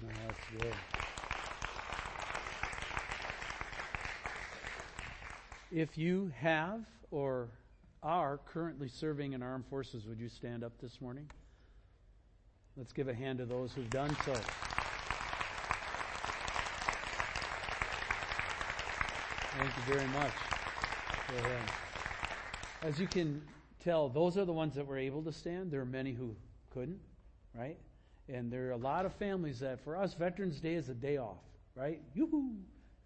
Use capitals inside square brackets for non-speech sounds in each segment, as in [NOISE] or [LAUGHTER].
No, that's good. If you have or are currently serving in armed forces, would you stand up this morning? Let's give a hand to those who've done so. Thank you very much. As you can tell, those are the ones that were able to stand. There are many who couldn't, right? And there are a lot of families that, for us, Veterans Day is a day off, right? Yoo-hoo!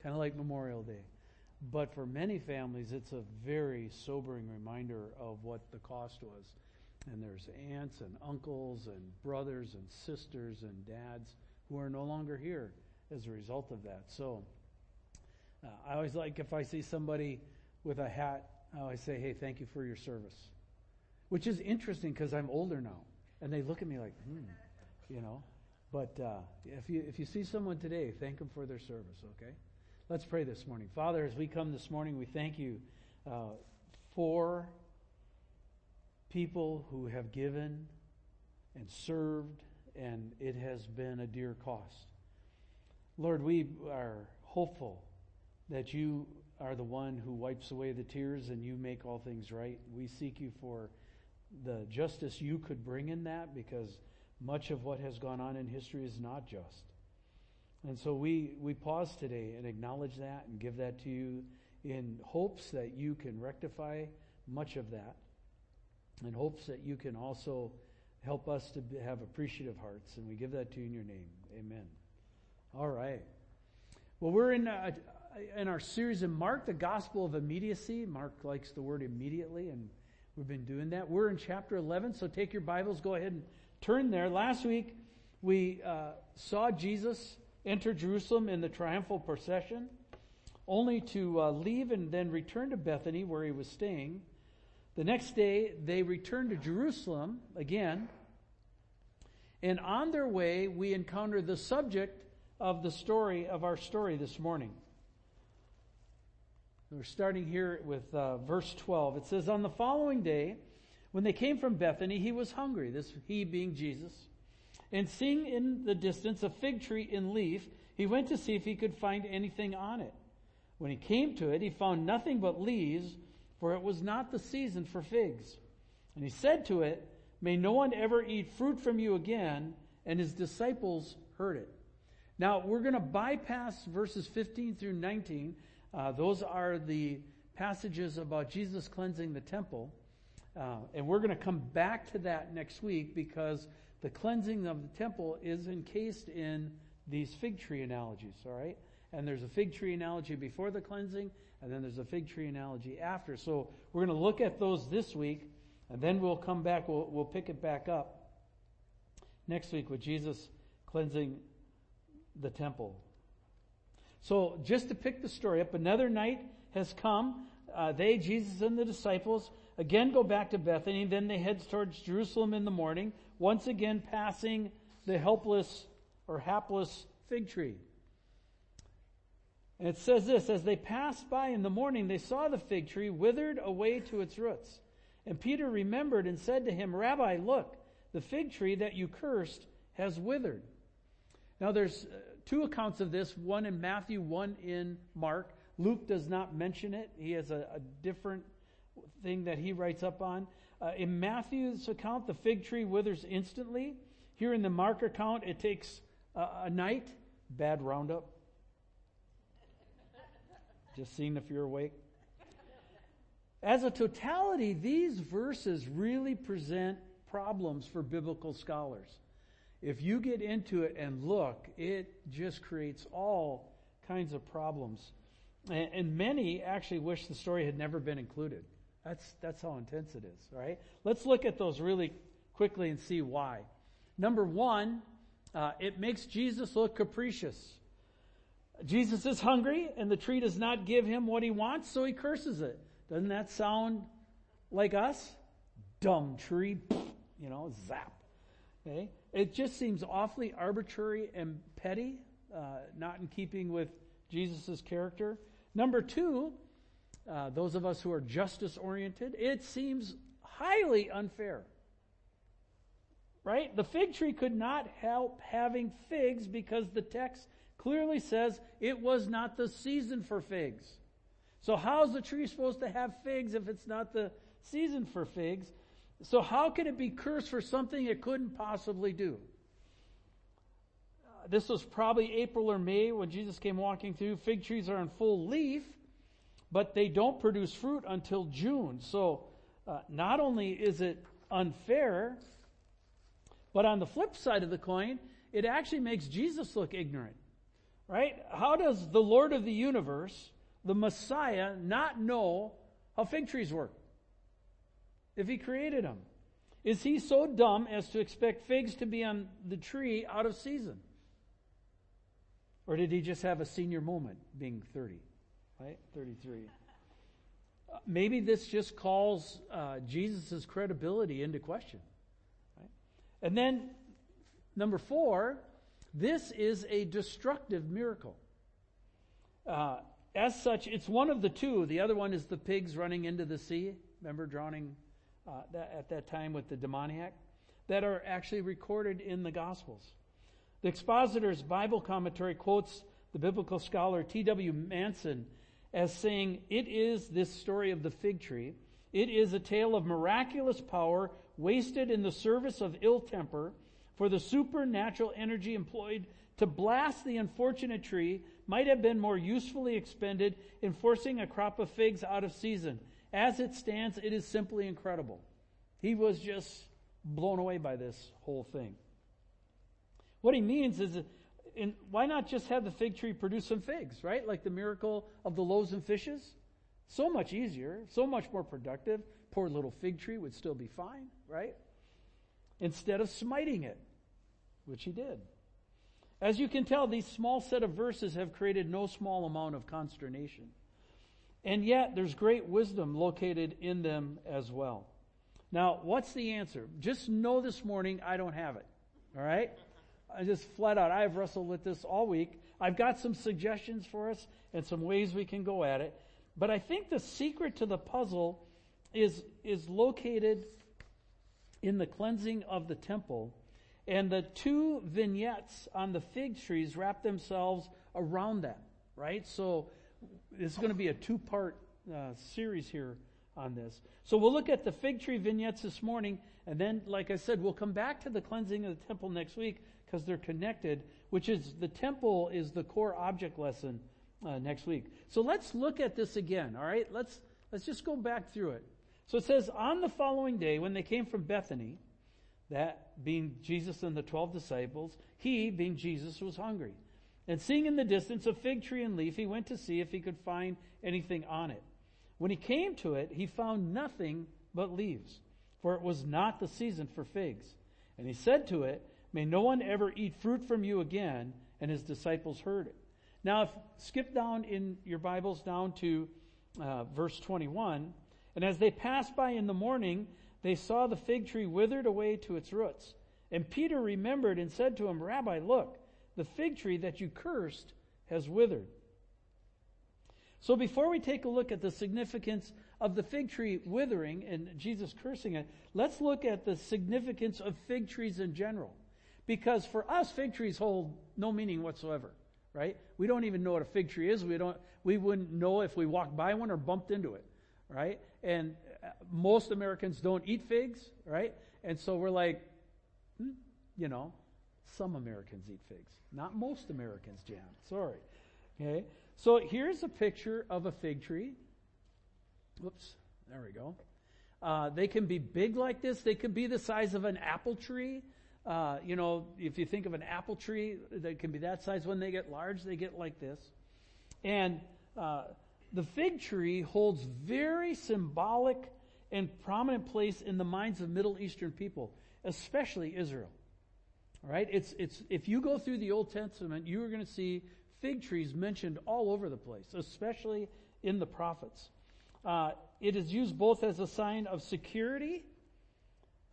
Kind of like Memorial Day. But for many families, it's a very sobering reminder of what the cost was. And there's aunts and uncles and brothers and sisters and dads who are no longer here as a result of that. So uh, I always like if I see somebody with a hat, I always say, hey, thank you for your service. Which is interesting because I'm older now. And they look at me like, hmm, you know. But uh, if, you, if you see someone today, thank them for their service, okay? Let's pray this morning. Father, as we come this morning, we thank you uh, for people who have given and served, and it has been a dear cost. Lord, we are hopeful that you are the one who wipes away the tears and you make all things right. We seek you for the justice you could bring in that because much of what has gone on in history is not just. And so we, we pause today and acknowledge that and give that to you in hopes that you can rectify much of that, in hopes that you can also help us to have appreciative hearts. And we give that to you in your name. Amen. All right. Well, we're in, uh, in our series in Mark, the gospel of immediacy. Mark likes the word immediately, and we've been doing that. We're in chapter 11, so take your Bibles, go ahead and turn there. Last week, we uh, saw Jesus enter Jerusalem in the triumphal procession, only to uh, leave and then return to Bethany where he was staying. The next day, they returned to Jerusalem again. And on their way, we encounter the subject of the story of our story this morning. We're starting here with uh, verse 12. It says, On the following day, when they came from Bethany, he was hungry, this he being Jesus. And seeing in the distance a fig tree in leaf, he went to see if he could find anything on it. When he came to it, he found nothing but leaves, for it was not the season for figs. And he said to it, May no one ever eat fruit from you again. And his disciples heard it. Now, we're going to bypass verses 15 through 19. Uh, those are the passages about Jesus cleansing the temple. Uh, and we're going to come back to that next week because the cleansing of the temple is encased in these fig tree analogies, all right? And there's a fig tree analogy before the cleansing, and then there's a fig tree analogy after. So we're going to look at those this week, and then we'll come back, we'll, we'll pick it back up next week with Jesus cleansing the temple. So just to pick the story up, another night has come. Uh, they, Jesus and the disciples, again go back to Bethany. Then they head towards Jerusalem in the morning once again passing the helpless or hapless fig tree. And it says this, as they passed by in the morning, they saw the fig tree withered away to its roots. And Peter remembered and said to him, Rabbi, look, the fig tree that you cursed has withered. Now there's uh, two accounts of this, one in Matthew, one in Mark. Luke does not mention it. He has a, a different thing that he writes up on. Uh, in Matthew's account, the fig tree withers instantly. Here in the Mark account, it takes uh, a night. Bad roundup. [LAUGHS] Just seeing if you're awake. As a totality, these verses really present problems for biblical scholars. If you get into it and look, it just creates all kinds of problems. And, and many actually wish the story had never been included. That's, that's how intense it is, right? Let's look at those really quickly and see why. Number one, uh, it makes Jesus look capricious. Jesus is hungry and the tree does not give him what he wants, so he curses it. Doesn't that sound like us? Dumb tree, you know, zap. Okay? It just seems awfully arbitrary and petty, uh, not in keeping with Jesus' character. Number two, uh, those of us who are justice oriented, it seems highly unfair. right? The fig tree could not help having figs because the text clearly says it was not the season for figs. So how's the tree supposed to have figs if it's not the season for figs? So how can it be cursed for something it couldn't possibly do? Uh, this was probably April or May when Jesus came walking through. Fig trees are in full leaf, but they don't produce fruit until June. So uh, not only is it unfair, but on the flip side of the coin, it actually makes Jesus look ignorant. Right? How does the Lord of the universe, the Messiah, not know how fig trees work? If he created them. Is he so dumb as to expect figs to be on the tree out of season? Or did he just have a senior moment being 30? Right? 33. Uh, maybe this just calls uh, Jesus' credibility into question. And then, number four, this is a destructive miracle. Uh, as such, it's one of the two. The other one is the pigs running into the sea. Remember drowning uh, that, at that time with the demoniac? That are actually recorded in the Gospels. The expositor's Bible commentary quotes the biblical scholar T.W. Manson as saying, It is this story of the fig tree. It is a tale of miraculous power wasted in the service of ill temper, for the supernatural energy employed to blast the unfortunate tree might have been more usefully expended in forcing a crop of figs out of season. As it stands, it is simply incredible. He was just blown away by this whole thing. What he means is, in, why not just have the fig tree produce some figs, right? Like the miracle of the loaves and fishes? So much easier, so much more productive, poor little fig tree would still be fine, right? Instead of smiting it, which he did. As you can tell, these small set of verses have created no small amount of consternation. And yet, there's great wisdom located in them as well. Now, what's the answer? Just know this morning I don't have it. All right? I just flat out, I've wrestled with this all week. I've got some suggestions for us and some ways we can go at it. But I think the secret to the puzzle is, is located in the cleansing of the temple. And the two vignettes on the fig trees wrap themselves around that, right? So is going to be a two part uh, series here on this. So we'll look at the fig tree vignettes this morning, and then, like I said, we'll come back to the cleansing of the temple next week because they're connected, which is the temple is the core object lesson uh, next week. So let's look at this again, all right? Let's, let's just go back through it. So it says, on the following day, when they came from Bethany, that being Jesus and the twelve disciples, he, being Jesus, was hungry. And seeing in the distance a fig tree and leaf, he went to see if he could find anything on it. When he came to it, he found nothing but leaves, for it was not the season for figs. And he said to it, May no one ever eat fruit from you again. And his disciples heard it. Now, if, skip down in your Bibles down to uh, verse 21. And as they passed by in the morning, they saw the fig tree withered away to its roots. And Peter remembered and said to him, Rabbi, look, the fig tree that you cursed has withered. So before we take a look at the significance of the fig tree withering and Jesus cursing it, let's look at the significance of fig trees in general. Because for us, fig trees hold no meaning whatsoever, right? We don't even know what a fig tree is. We don't, we wouldn't know if we walked by one or bumped into it, right? And uh, most Americans don't eat figs, right? And so we're like, hmm, you know, some Americans eat figs. Not most Americans, Jan. Sorry. Okay. So here's a picture of a fig tree. Whoops. There we go. Uh, they can be big like this. They could be the size of an apple tree. Uh, you know, if you think of an apple tree, they can be that size. When they get large, they get like this. And uh, the fig tree holds very symbolic and prominent place in the minds of Middle Eastern people, especially Israel. Right? It's, it's, if you go through the Old Testament, you are going to see fig trees mentioned all over the place, especially in the prophets. Uh, it is used both as a sign of security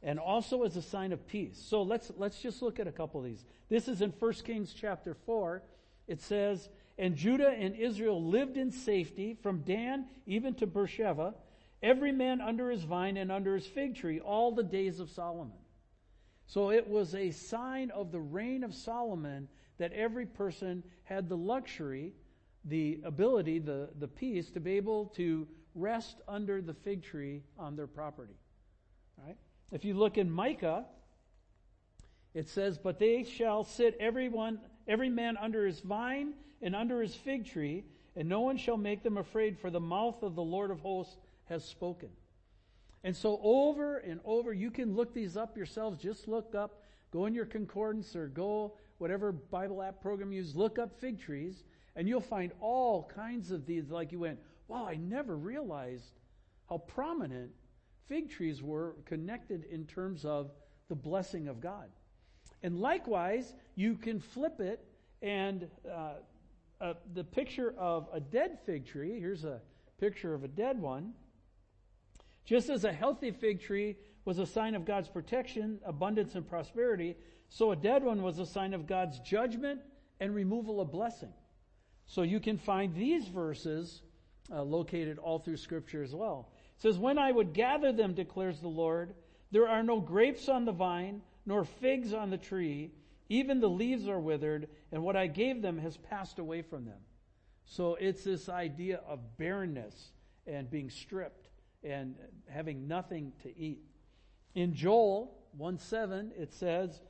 and also as a sign of peace. So let's, let's just look at a couple of these. This is in 1 Kings chapter 4. It says, and Judah and Israel lived in safety from Dan even to Beersheba, every man under his vine and under his fig tree, all the days of Solomon. So it was a sign of the reign of Solomon that every person had the luxury, the ability, the, the peace to be able to rest under the fig tree on their property. Right? If you look in Micah, it says, But they shall sit everyone, every man under his vine and under his fig tree, and no one shall make them afraid, for the mouth of the Lord of hosts has spoken. And so over and over, you can look these up yourselves. Just look up, go in your concordance or go whatever Bible app program you use, look up fig trees, and you'll find all kinds of these. Like you went, wow, I never realized how prominent fig trees were connected in terms of the blessing of God. And likewise, you can flip it, and uh, uh, the picture of a dead fig tree, here's a picture of a dead one. Just as a healthy fig tree was a sign of God's protection, abundance, and prosperity, so a dead one was a sign of God's judgment and removal of blessing. So you can find these verses uh, located all through Scripture as well. Says, When I would gather them, declares the Lord, there are no grapes on the vine, nor figs on the tree. Even the leaves are withered, and what I gave them has passed away from them. So it's this idea of barrenness and being stripped and having nothing to eat. In Joel 1 7, it says,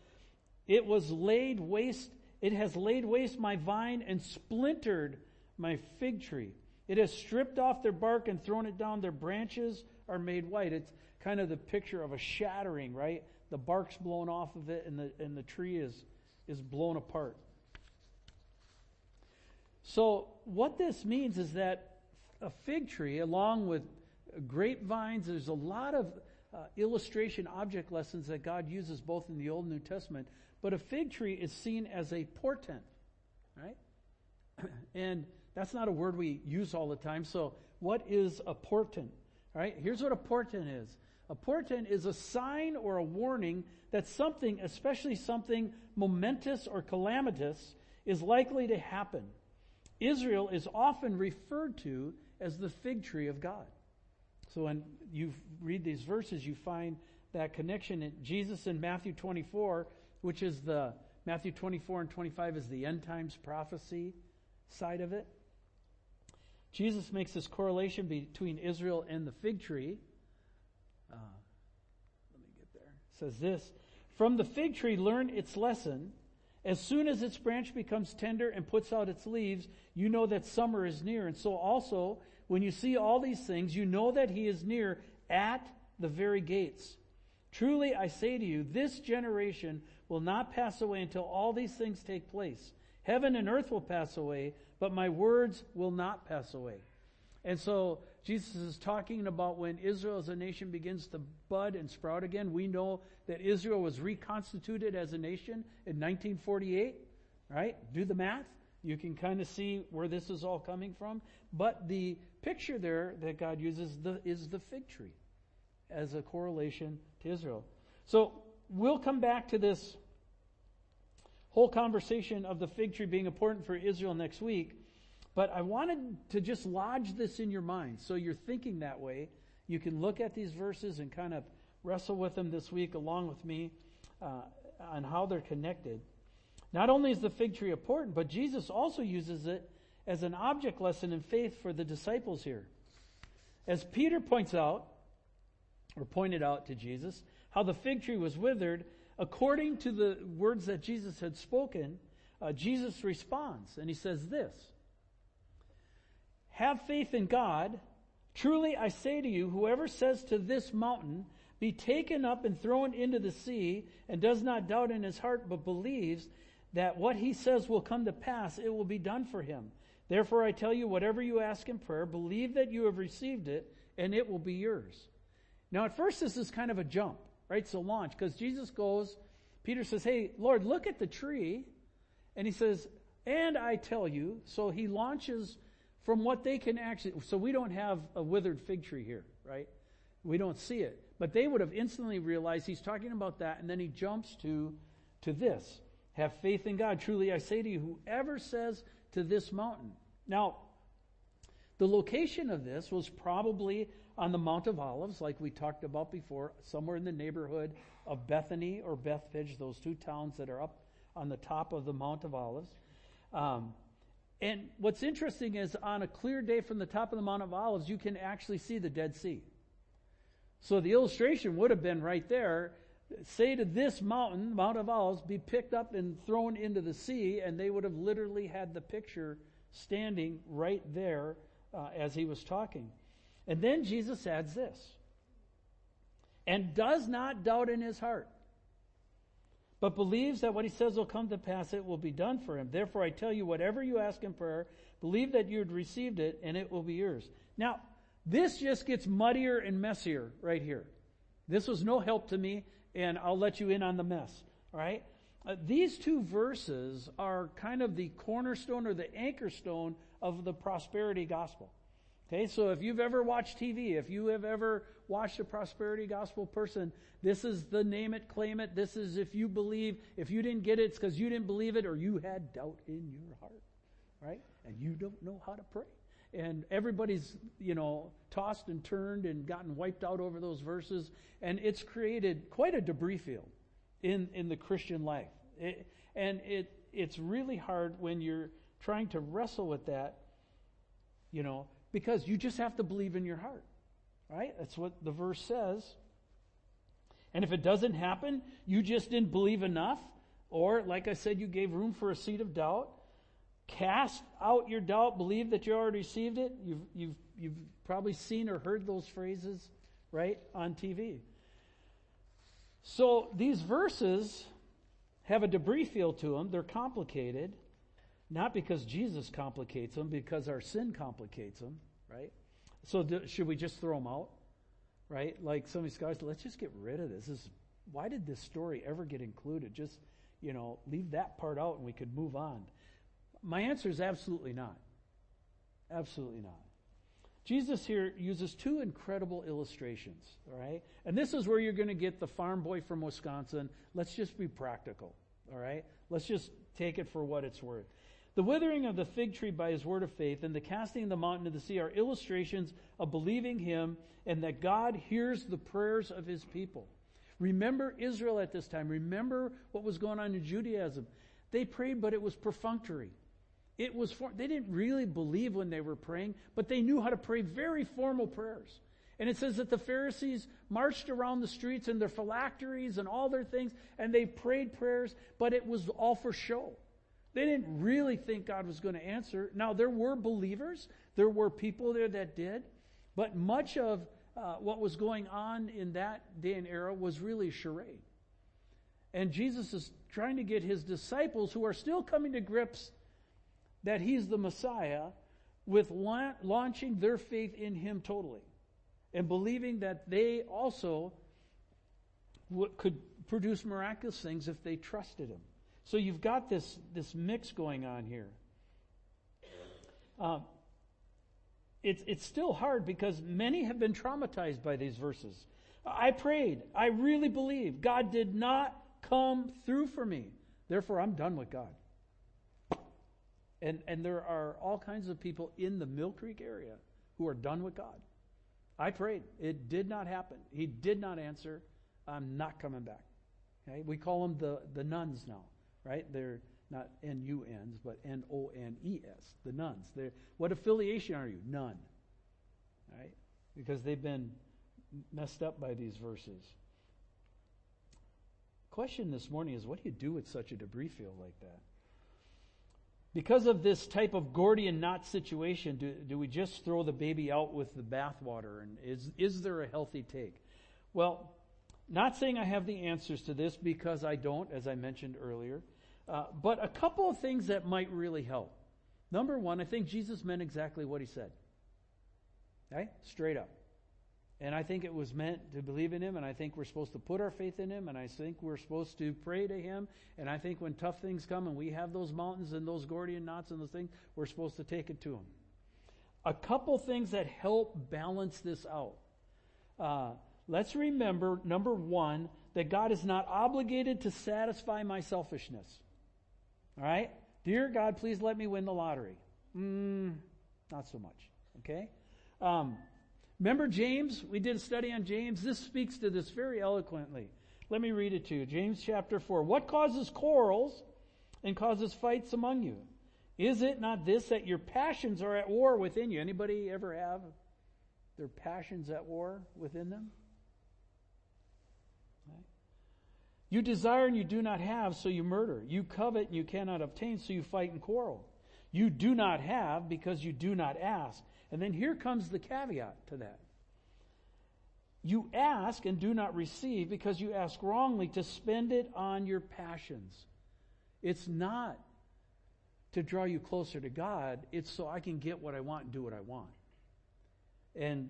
It was laid waste, it has laid waste my vine and splintered my fig tree. It has stripped off their bark and thrown it down. Their branches are made white. It's kind of the picture of a shattering, right? The bark's blown off of it and the, and the tree is, is blown apart. So, what this means is that a fig tree, along with grapevines, there's a lot of uh, illustration object lessons that God uses both in the Old and New Testament. But a fig tree is seen as a portent, right? [CLEARS THROAT] and that's not a word we use all the time. So, what is a portent? All right, here's what a portent is. A portent is a sign or a warning that something, especially something momentous or calamitous, is likely to happen. Israel is often referred to as the fig tree of God. So when you read these verses, you find that connection. In Jesus in Matthew 24, which is the Matthew 24 and 25 is the end times prophecy side of it. Jesus makes this correlation between Israel and the fig tree. Uh, let me get there. It says this From the fig tree, learn its lesson. As soon as its branch becomes tender and puts out its leaves, you know that summer is near. And so also, when you see all these things, you know that he is near at the very gates. Truly, I say to you, this generation will not pass away until all these things take place. Heaven and earth will pass away, but my words will not pass away. And so Jesus is talking about when Israel as a nation begins to bud and sprout again. We know that Israel was reconstituted as a nation in 1948, right? Do the math. You can kind of see where this is all coming from. But the picture there that God uses the, is the fig tree as a correlation to Israel. So we'll come back to this whole conversation of the fig tree being important for Israel next week. But I wanted to just lodge this in your mind so you're thinking that way. You can look at these verses and kind of wrestle with them this week along with me uh, on how they're connected. Not only is the fig tree important, but Jesus also uses it as an object lesson in faith for the disciples here. As Peter points out, or pointed out to Jesus, how the fig tree was withered, according to the words that Jesus had spoken, uh, Jesus responds, and he says this Have faith in God. Truly I say to you, whoever says to this mountain, Be taken up and thrown into the sea, and does not doubt in his heart, but believes that what he says will come to pass, it will be done for him. Therefore I tell you, whatever you ask in prayer, believe that you have received it, and it will be yours. Now, at first, this is kind of a jump right? So launch, because Jesus goes, Peter says, Hey, Lord, look at the tree. And he says, And I tell you. So he launches from what they can actually, so we don't have a withered fig tree here, right? We don't see it. But they would have instantly realized he's talking about that, and then he jumps to, to this. Have faith in God. Truly I say to you, whoever says to this mountain. Now, The location of this was probably on the Mount of Olives, like we talked about before, somewhere in the neighborhood of Bethany or Bethphage, those two towns that are up on the top of the Mount of Olives. Um, and what's interesting is on a clear day from the top of the Mount of Olives, you can actually see the Dead Sea. So the illustration would have been right there. Say to this mountain, Mount of Olives, be picked up and thrown into the sea, and they would have literally had the picture standing right there uh, as he was talking. And then Jesus adds this and does not doubt in his heart, but believes that what he says will come to pass, it will be done for him. Therefore, I tell you, whatever you ask in prayer, believe that you had received it, and it will be yours. Now, this just gets muddier and messier right here. This was no help to me, and I'll let you in on the mess. All right? Uh, these two verses are kind of the cornerstone or the anchor stone of the prosperity gospel. Okay, so if you've ever watched TV, if you have ever watched a prosperity gospel person, this is the name it, claim it. This is if you believe, if you didn't get it, it's because you didn't believe it or you had doubt in your heart, right? And you don't know how to pray. And everybody's, you know, tossed and turned and gotten wiped out over those verses. And it's created quite a debris field in, in the Christian life. It, and it, it's really hard when you're trying to wrestle with that, you know, because you just have to believe in your heart. Right? That's what the verse says. And if it doesn't happen, you just didn't believe enough, or like I said, you gave room for a seed of doubt. Cast out your doubt, believe that you already received it. You've, you've, you've probably seen or heard those phrases, right, on TV. So these verses have a debris feel to them. They're complicated. Not because Jesus complicates them, because our sin complicates them, right? So do, should we just throw them out? Right? Like some of these guys, let's just get rid of this. this is, why did this story ever get included? Just, you know, leave that part out and we could move on. My answer is absolutely not. Absolutely not. Jesus here uses two incredible illustrations, all right? And this is where you're going to get the farm boy from Wisconsin. Let's just be practical, all right? Let's just take it for what it's worth. The withering of the fig tree by his word of faith and the casting of the mountain into the sea are illustrations of believing him and that God hears the prayers of his people. Remember Israel at this time. Remember what was going on in Judaism. They prayed, but it was perfunctory. It was for, they didn't really believe when they were praying, but they knew how to pray very formal prayers. And it says that the Pharisees marched around the streets in their phylacteries and all their things, and they prayed prayers, but it was all for show. They didn't really think God was going to answer. Now, there were believers, there were people there that did, but much of uh, what was going on in that day and era was really charade. And Jesus is trying to get his disciples, who are still coming to grips that he's the Messiah, with la- launching their faith in him totally and believing that they also w- could produce miraculous things if they trusted him. So you've got this, this mix going on here. Uh, it's, it's still hard because many have been traumatized by these verses. I prayed. I really believe. God did not come through for me. Therefore, I'm done with God. And, and there are all kinds of people in the Mill Creek area who are done with God. I prayed. It did not happen. He did not answer. I'm not coming back. Okay? We call them the, the nones now right? They're not N-U-Ns, but N-O-N-E-S, the nones. They're, what affiliation are you? None. Right? Because they've been messed up by these verses. Question this morning is what do you do with such a debris field like that? Because of this type of Gordian knot situation, do, do we just throw the baby out with the bathwater? And is, is there a healthy take? Well, not saying I have the answers to this because I don't, as I mentioned earlier, uh, but a couple of things that might really help. Number one, I think Jesus meant exactly what he said. Okay? Straight up. And I think it was meant to believe in him, and I think we're supposed to put our faith in him, and I think we're supposed to pray to him. And I think when tough things come and we have those mountains and those Gordian knots and those things, we're supposed to take it to him. A couple things that help balance this out. Uh, let's remember, number one, that God is not obligated to satisfy my selfishness. All right? Dear God, please let me win the lottery. Mm, not so much. Okay? Um, remember James? We did a study on James. This speaks to this very eloquently. Let me read it to you. James chapter 4. What causes quarrels and causes fights among you? Is it not this that your passions are at war within you? Anybody ever have their passions at war within them? You desire and you do not have, so you murder. You covet and you cannot obtain, so you fight and quarrel. You do not have because you do not ask. And then here comes the caveat to that. You ask and do not receive because you ask wrongly to spend it on your passions. It's not to draw you closer to God, it's so I can get what I want and do what I want. And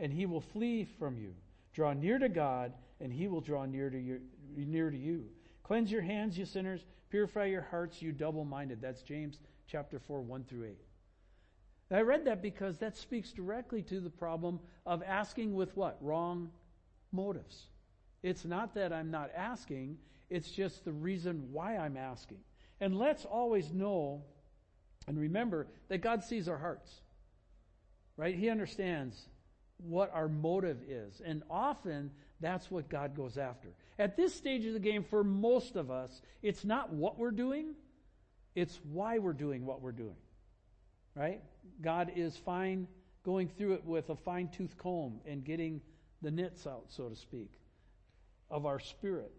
and he will flee from you. Draw near to God, and he will draw near to you. Near to you. Cleanse your hands, you sinners. Purify your hearts, you double-minded. That's James chapter 4, 1 through 8. I read that because that speaks directly to the problem of asking with what? Wrong motives. It's not that I'm not asking, it's just the reason why I'm asking. And let's always know and remember that God sees our hearts. Right? He understands what our motive is. And often that's what God goes after. At this stage of the game, for most of us, it's not what we're doing, it's why we're doing what we're doing. Right? God is fine going through it with a fine tooth comb and getting the nits out, so to speak, of our spirit.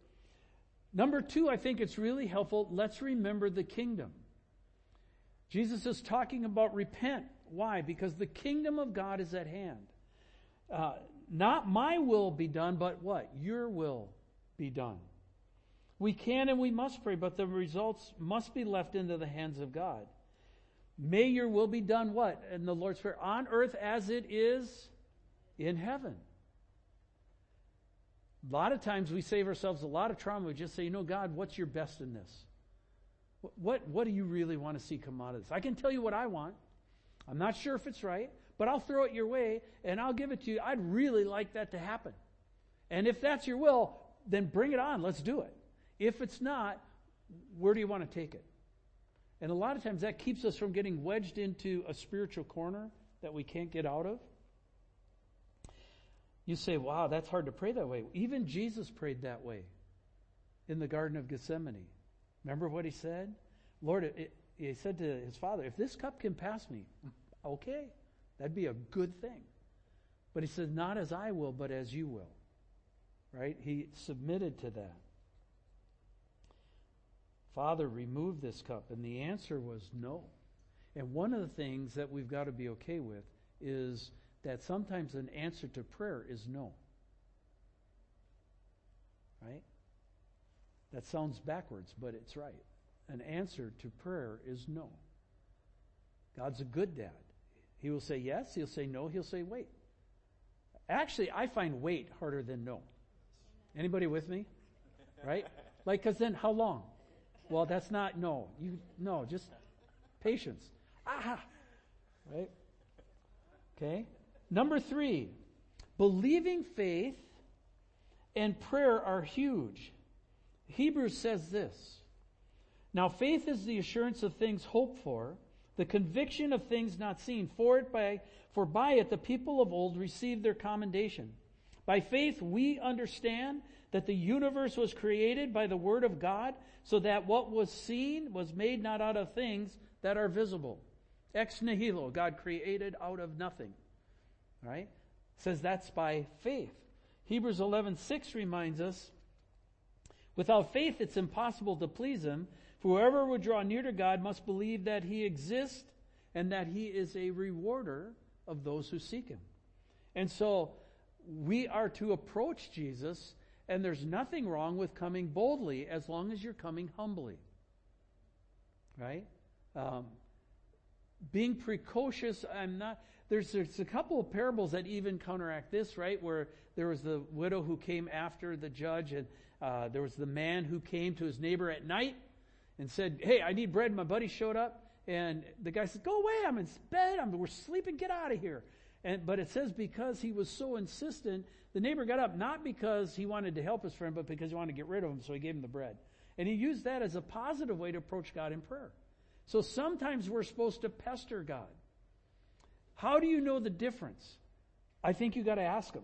Number two, I think it's really helpful. Let's remember the kingdom. Jesus is talking about repent. Why? Because the kingdom of God is at hand. Uh, not my will be done, but what? Your will be done. We can and we must pray, but the results must be left into the hands of God. May your will be done what? In the Lord's Prayer, on earth as it is in heaven. A lot of times we save ourselves a lot of trauma. We just say, you know, God, what's your best in this? What, what do you really want to see come out of this? I can tell you what I want. I'm not sure if it's right, but I'll throw it your way and I'll give it to you. I'd really like that to happen. And if that's your will, then bring it on. Let's do it. If it's not, where do you want to take it? And a lot of times that keeps us from getting wedged into a spiritual corner that we can't get out of. You say, wow, that's hard to pray that way. Even Jesus prayed that way in the Garden of Gethsemane. Remember what he said? Lord, it, it, he said to his father, if this cup can pass me, okay, that'd be a good thing. But he said, not as I will, but as you will. Right? He submitted to that. Father, remove this cup. And the answer was no. And one of the things that we've got to be okay with is that sometimes an answer to prayer is no. Right? That sounds backwards, but it's right. An answer to prayer is no. God's a good dad. He will say yes, he'll say no, he'll say wait. Actually, I find wait harder than no. Anybody with me? Right? Like, cause then how long? Well, that's not no. You no, just patience. Aha. Right? Okay? Number three, believing faith and prayer are huge. Hebrews says this. Now faith is the assurance of things hoped for, the conviction of things not seen. For it by, for by it the people of old received their commendation. By faith we understand that the universe was created by the word of God, so that what was seen was made not out of things that are visible. Ex nihilo, God created out of nothing. Right? Says that's by faith. Hebrews 11:6 reminds us, without faith it's impossible to please him. Whoever would draw near to God must believe that he exists and that he is a rewarder of those who seek him. And so we are to approach Jesus, and there's nothing wrong with coming boldly as long as you're coming humbly. Right? Um, being precocious, I'm not, there's, there's a couple of parables that even counteract this, right? Where there was the widow who came after the judge, and uh, there was the man who came to his neighbor at night and said, Hey, I need bread. My buddy showed up. And the guy said, Go away. I'm in bed. I'm, we're sleeping. Get out of here. And, but it says because he was so insistent, the neighbor got up not because he wanted to help his friend, but because he wanted to get rid of him, so he gave him the bread. And he used that as a positive way to approach God in prayer. So sometimes we're supposed to pester God. How do you know the difference? I think you got to ask him.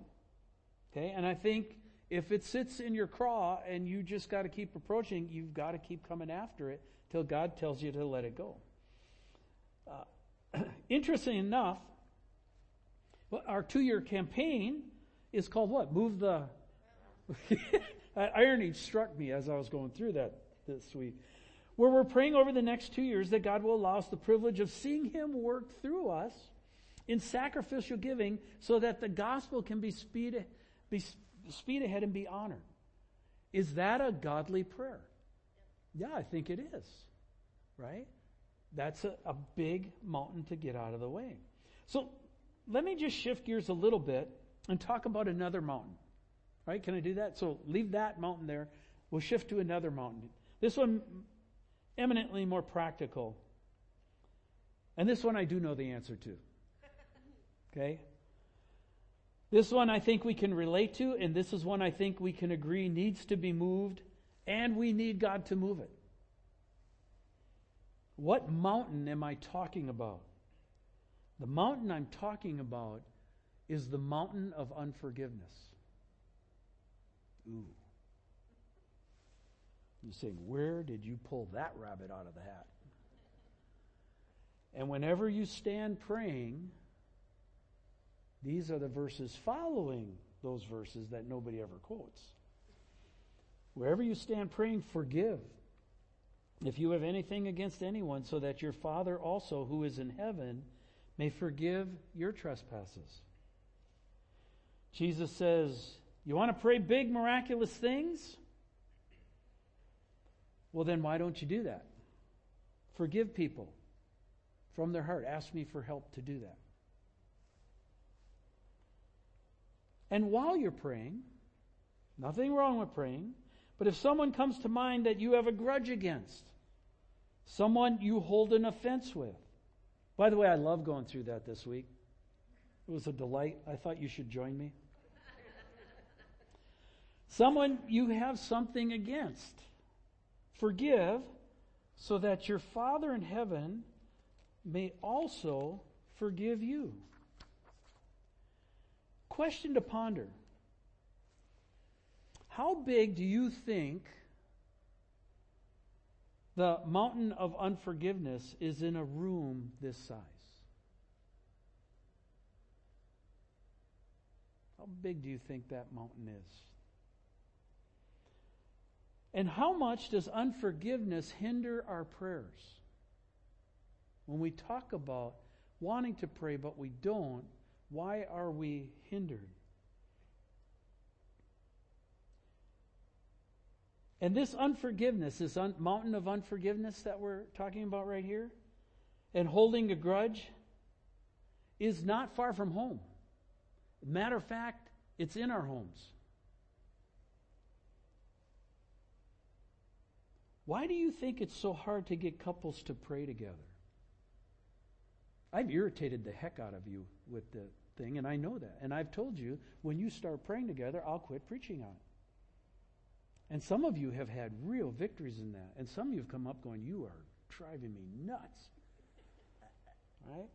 Okay? And I think if it sits in your craw and you just got to keep approaching, you've got to keep coming after it till God tells you to let it go. Uh, [CLEARS THROAT] interesting enough, our two year campaign is called what? Move the. [LAUGHS] Irony struck me as I was going through that this week. Where we're praying over the next two years that God will allow us the privilege of seeing Him work through us in sacrificial giving so that the gospel can be speed, be speed ahead and be honored. Is that a godly prayer? Yeah, I think it is. Right? That's a, a big mountain to get out of the way. So let me just shift gears a little bit and talk about another mountain. Right? Can I do that? So leave that mountain there. We'll shift to another mountain. This one, eminently more practical. And this one I do know the answer to. Okay? This one I think we can relate to, and this is one I think we can agree needs to be moved, and we need God to move it. What mountain am I talking about? The mountain I'm talking about is the mountain of unforgiveness. Ooh. You're saying, where did you pull that rabbit out of the hat? And whenever you stand praying, these are the verses following those verses that nobody ever quotes. Wherever you stand praying, forgive. If you have anything against anyone, so that your Father also, who is in heaven, may forgive your trespasses. Jesus says, You want to pray big, miraculous things? Well, then why don't you do that? Forgive people from their heart. Ask me for help to do that. And while you're praying, nothing wrong with praying, but if someone comes to mind that you have a grudge against, someone you hold an offense with. By the way, I love going through that this week. It was a delight. I thought you should join me. someone you have something against. Forgive so that your Father in heaven may also forgive you. Question to ponder How big do you think the mountain of unforgiveness is in a room this size? How big do you think that mountain is? And how much does unforgiveness hinder our prayers? When we talk about wanting to pray but we don't, why are we hindered? And this unforgiveness, this un- mountain of unforgiveness that we're talking about right here, and holding a grudge, is not far from home. Matter of fact, it's in our homes. Why do you think it's so hard to get couples to pray together? I've irritated the heck out of you with the thing, and I know that. And I've told you, when you start praying together, I'll quit preaching on it. And some of you have had real victories in that. And some of you have come up going, You are driving me nuts. Right?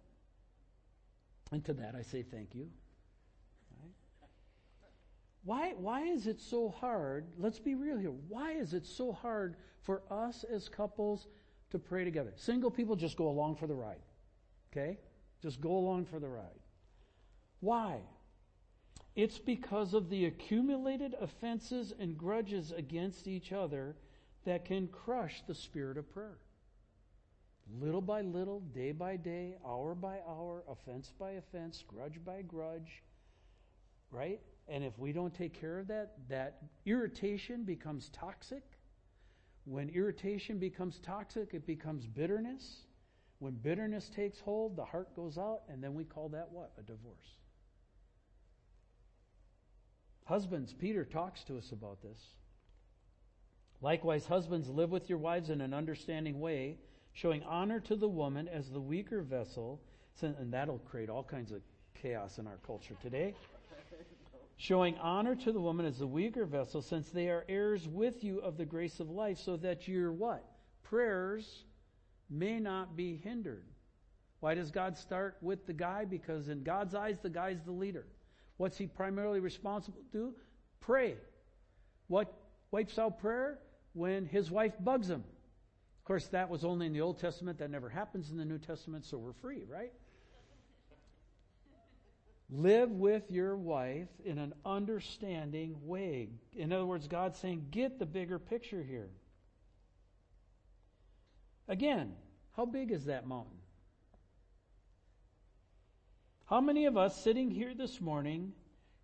And to that I say thank you. Right? Why, why is it so hard? Let's be real here. Why is it so hard for us as couples to pray together? Single people just go along for the ride. Okay? Just go along for the ride. Why? It's because of the accumulated offenses and grudges against each other that can crush the spirit of prayer. Little by little, day by day, hour by hour, offense by offense, grudge by grudge, right? And if we don't take care of that, that irritation becomes toxic. When irritation becomes toxic, it becomes bitterness. When bitterness takes hold, the heart goes out, and then we call that what? A divorce. Husbands, Peter talks to us about this. Likewise, husbands, live with your wives in an understanding way, showing honor to the woman as the weaker vessel, and that'll create all kinds of chaos in our culture today. Showing honor to the woman as the weaker vessel, since they are heirs with you of the grace of life, so that your what? Prayers may not be hindered. Why does God start with the guy? Because in God's eyes, the guy's the leader. What's he primarily responsible to? Pray. What wipes out prayer? When his wife bugs him. Of course, that was only in the Old Testament. That never happens in the New Testament, so we're free, right? Live with your wife in an understanding way. In other words, God's saying, get the bigger picture here. Again, how big is that mountain? How many of us sitting here this morning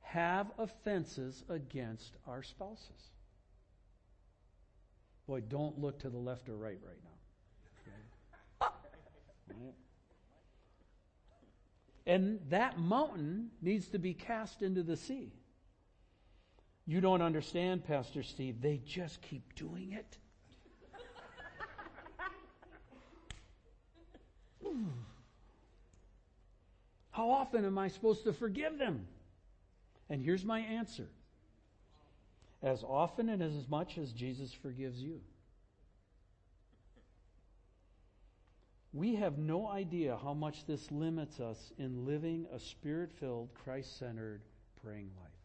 have offenses against our spouses? Boy, don't look to the left or right right now. And that mountain needs to be cast into the sea. You don't understand, Pastor Steve. They just keep doing it. How often am I supposed to forgive them? And here's my answer as often and as much as Jesus forgives you. We have no idea how much this limits us in living a spirit filled, Christ centered, praying life.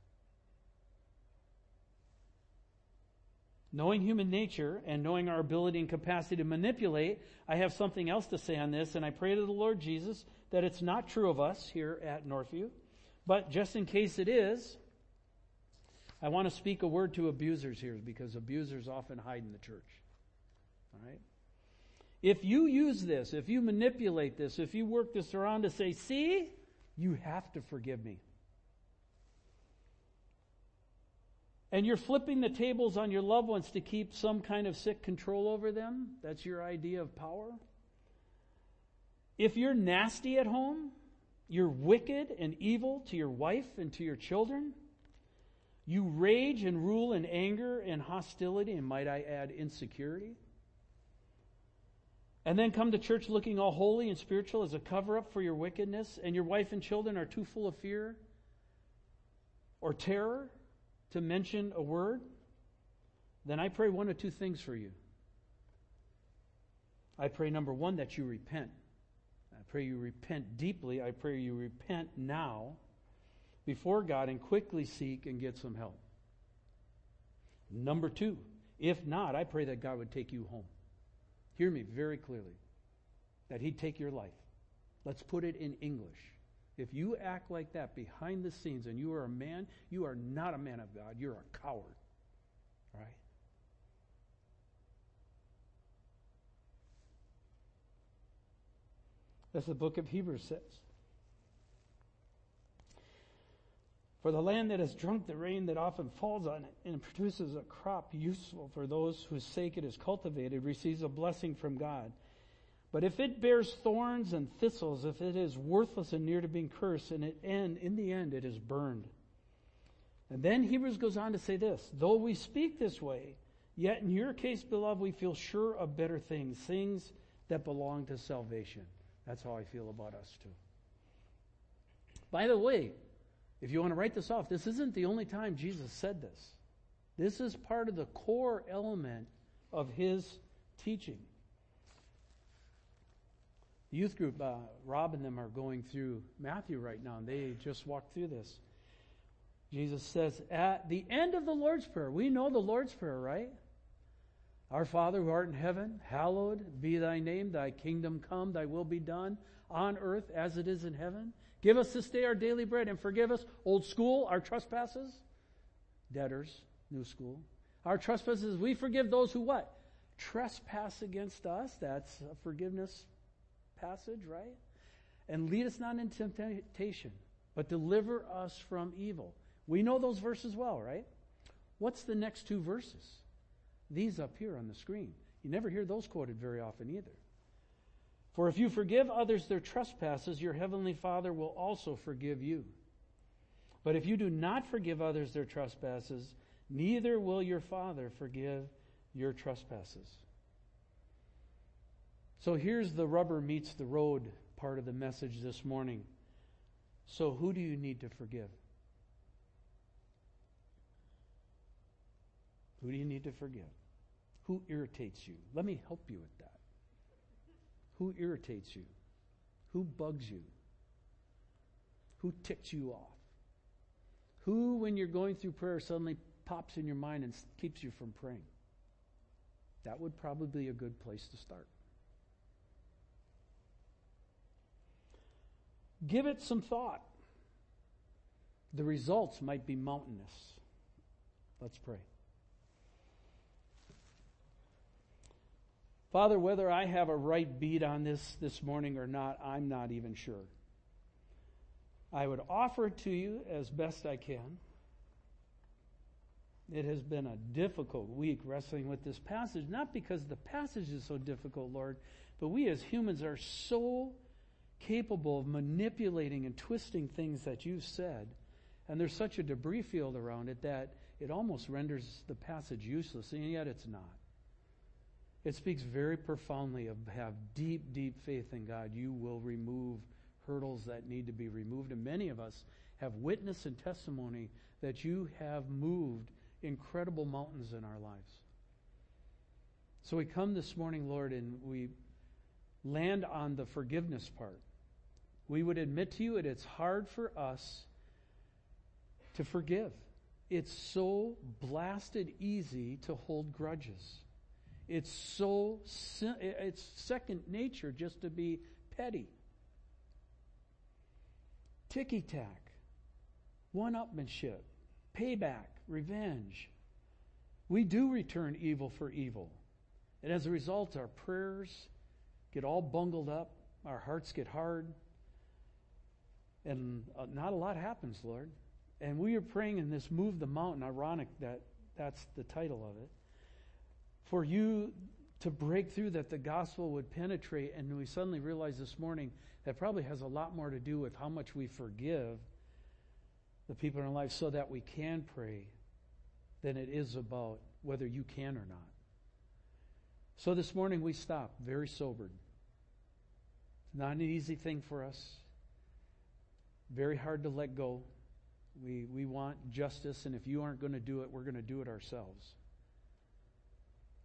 Knowing human nature and knowing our ability and capacity to manipulate, I have something else to say on this, and I pray to the Lord Jesus that it's not true of us here at Northview. But just in case it is, I want to speak a word to abusers here because abusers often hide in the church. All right? If you use this, if you manipulate this, if you work this around to say, see, you have to forgive me. And you're flipping the tables on your loved ones to keep some kind of sick control over them. That's your idea of power. If you're nasty at home, you're wicked and evil to your wife and to your children, you rage and rule in anger and hostility, and might I add, insecurity. And then come to church looking all holy and spiritual as a cover up for your wickedness, and your wife and children are too full of fear or terror to mention a word. Then I pray one of two things for you. I pray, number one, that you repent. I pray you repent deeply. I pray you repent now before God and quickly seek and get some help. Number two, if not, I pray that God would take you home. Hear me very clearly that He'd take your life. Let's put it in English. If you act like that behind the scenes and you are a man, you are not a man of God. You're a coward. Right? As the book of Hebrews says. For the land that has drunk the rain that often falls on it and produces a crop useful for those whose sake it is cultivated receives a blessing from God. But if it bears thorns and thistles, if it is worthless and near to being cursed, and it end, in the end it is burned. And then Hebrews goes on to say this, though we speak this way, yet in your case, beloved, we feel sure of better things, things that belong to salvation. That's how I feel about us too. By the way, if you want to write this off, this isn't the only time Jesus said this. This is part of the core element of his teaching. Youth group, uh, Rob and them are going through Matthew right now, and they just walked through this. Jesus says at the end of the Lord's Prayer, we know the Lord's Prayer, right? Our Father who art in heaven, hallowed be thy name, thy kingdom come, thy will be done on earth as it is in heaven. Give us this day our daily bread and forgive us, old school, our trespasses. Debtors, new school. Our trespasses, we forgive those who what? Trespass against us. That's forgiveness passage, right? And lead us not into temptation, but deliver us from evil. We know those verses well, right? What's the next two verses? These up here on the screen. You never hear those quoted very often either. For if you forgive others their trespasses, your heavenly Father will also forgive you. But if you do not forgive others their trespasses, neither will your Father forgive your trespasses. So here's the rubber meets the road part of the message this morning. So, who do you need to forgive? Who do you need to forgive? Who irritates you? Let me help you with that. Who irritates you? Who bugs you? Who ticks you off? Who, when you're going through prayer, suddenly pops in your mind and keeps you from praying? That would probably be a good place to start. Give it some thought. The results might be mountainous. Let's pray. Father, whether I have a right beat on this this morning or not, I'm not even sure. I would offer it to you as best I can. It has been a difficult week wrestling with this passage, not because the passage is so difficult, Lord, but we as humans are so capable of manipulating and twisting things that you've said, and there's such a debris field around it that it almost renders the passage useless, and yet it's not. It speaks very profoundly of have deep, deep faith in God. You will remove hurdles that need to be removed. And many of us have witness and testimony that you have moved incredible mountains in our lives. So we come this morning, Lord, and we land on the forgiveness part. We would admit to you that it's hard for us to forgive. It's so blasted easy to hold grudges. It's so, it's second nature just to be petty. Ticky tack, one upmanship, payback, revenge. We do return evil for evil. And as a result, our prayers get all bungled up, our hearts get hard, and uh, not a lot happens, Lord. And we are praying in this Move the Mountain, ironic that that's the title of it for you to break through, that the gospel would penetrate. And we suddenly realize this morning that probably has a lot more to do with how much we forgive the people in our life so that we can pray than it is about whether you can or not. So this morning we stop very sobered. It's not an easy thing for us. Very hard to let go. We, we want justice, and if you aren't going to do it, we're going to do it ourselves.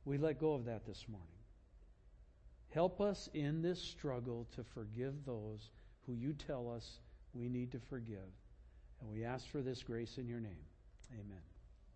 We let go of that this morning. Help us in this struggle to forgive those who you tell us we need to forgive. And we ask for this grace in your name. Amen.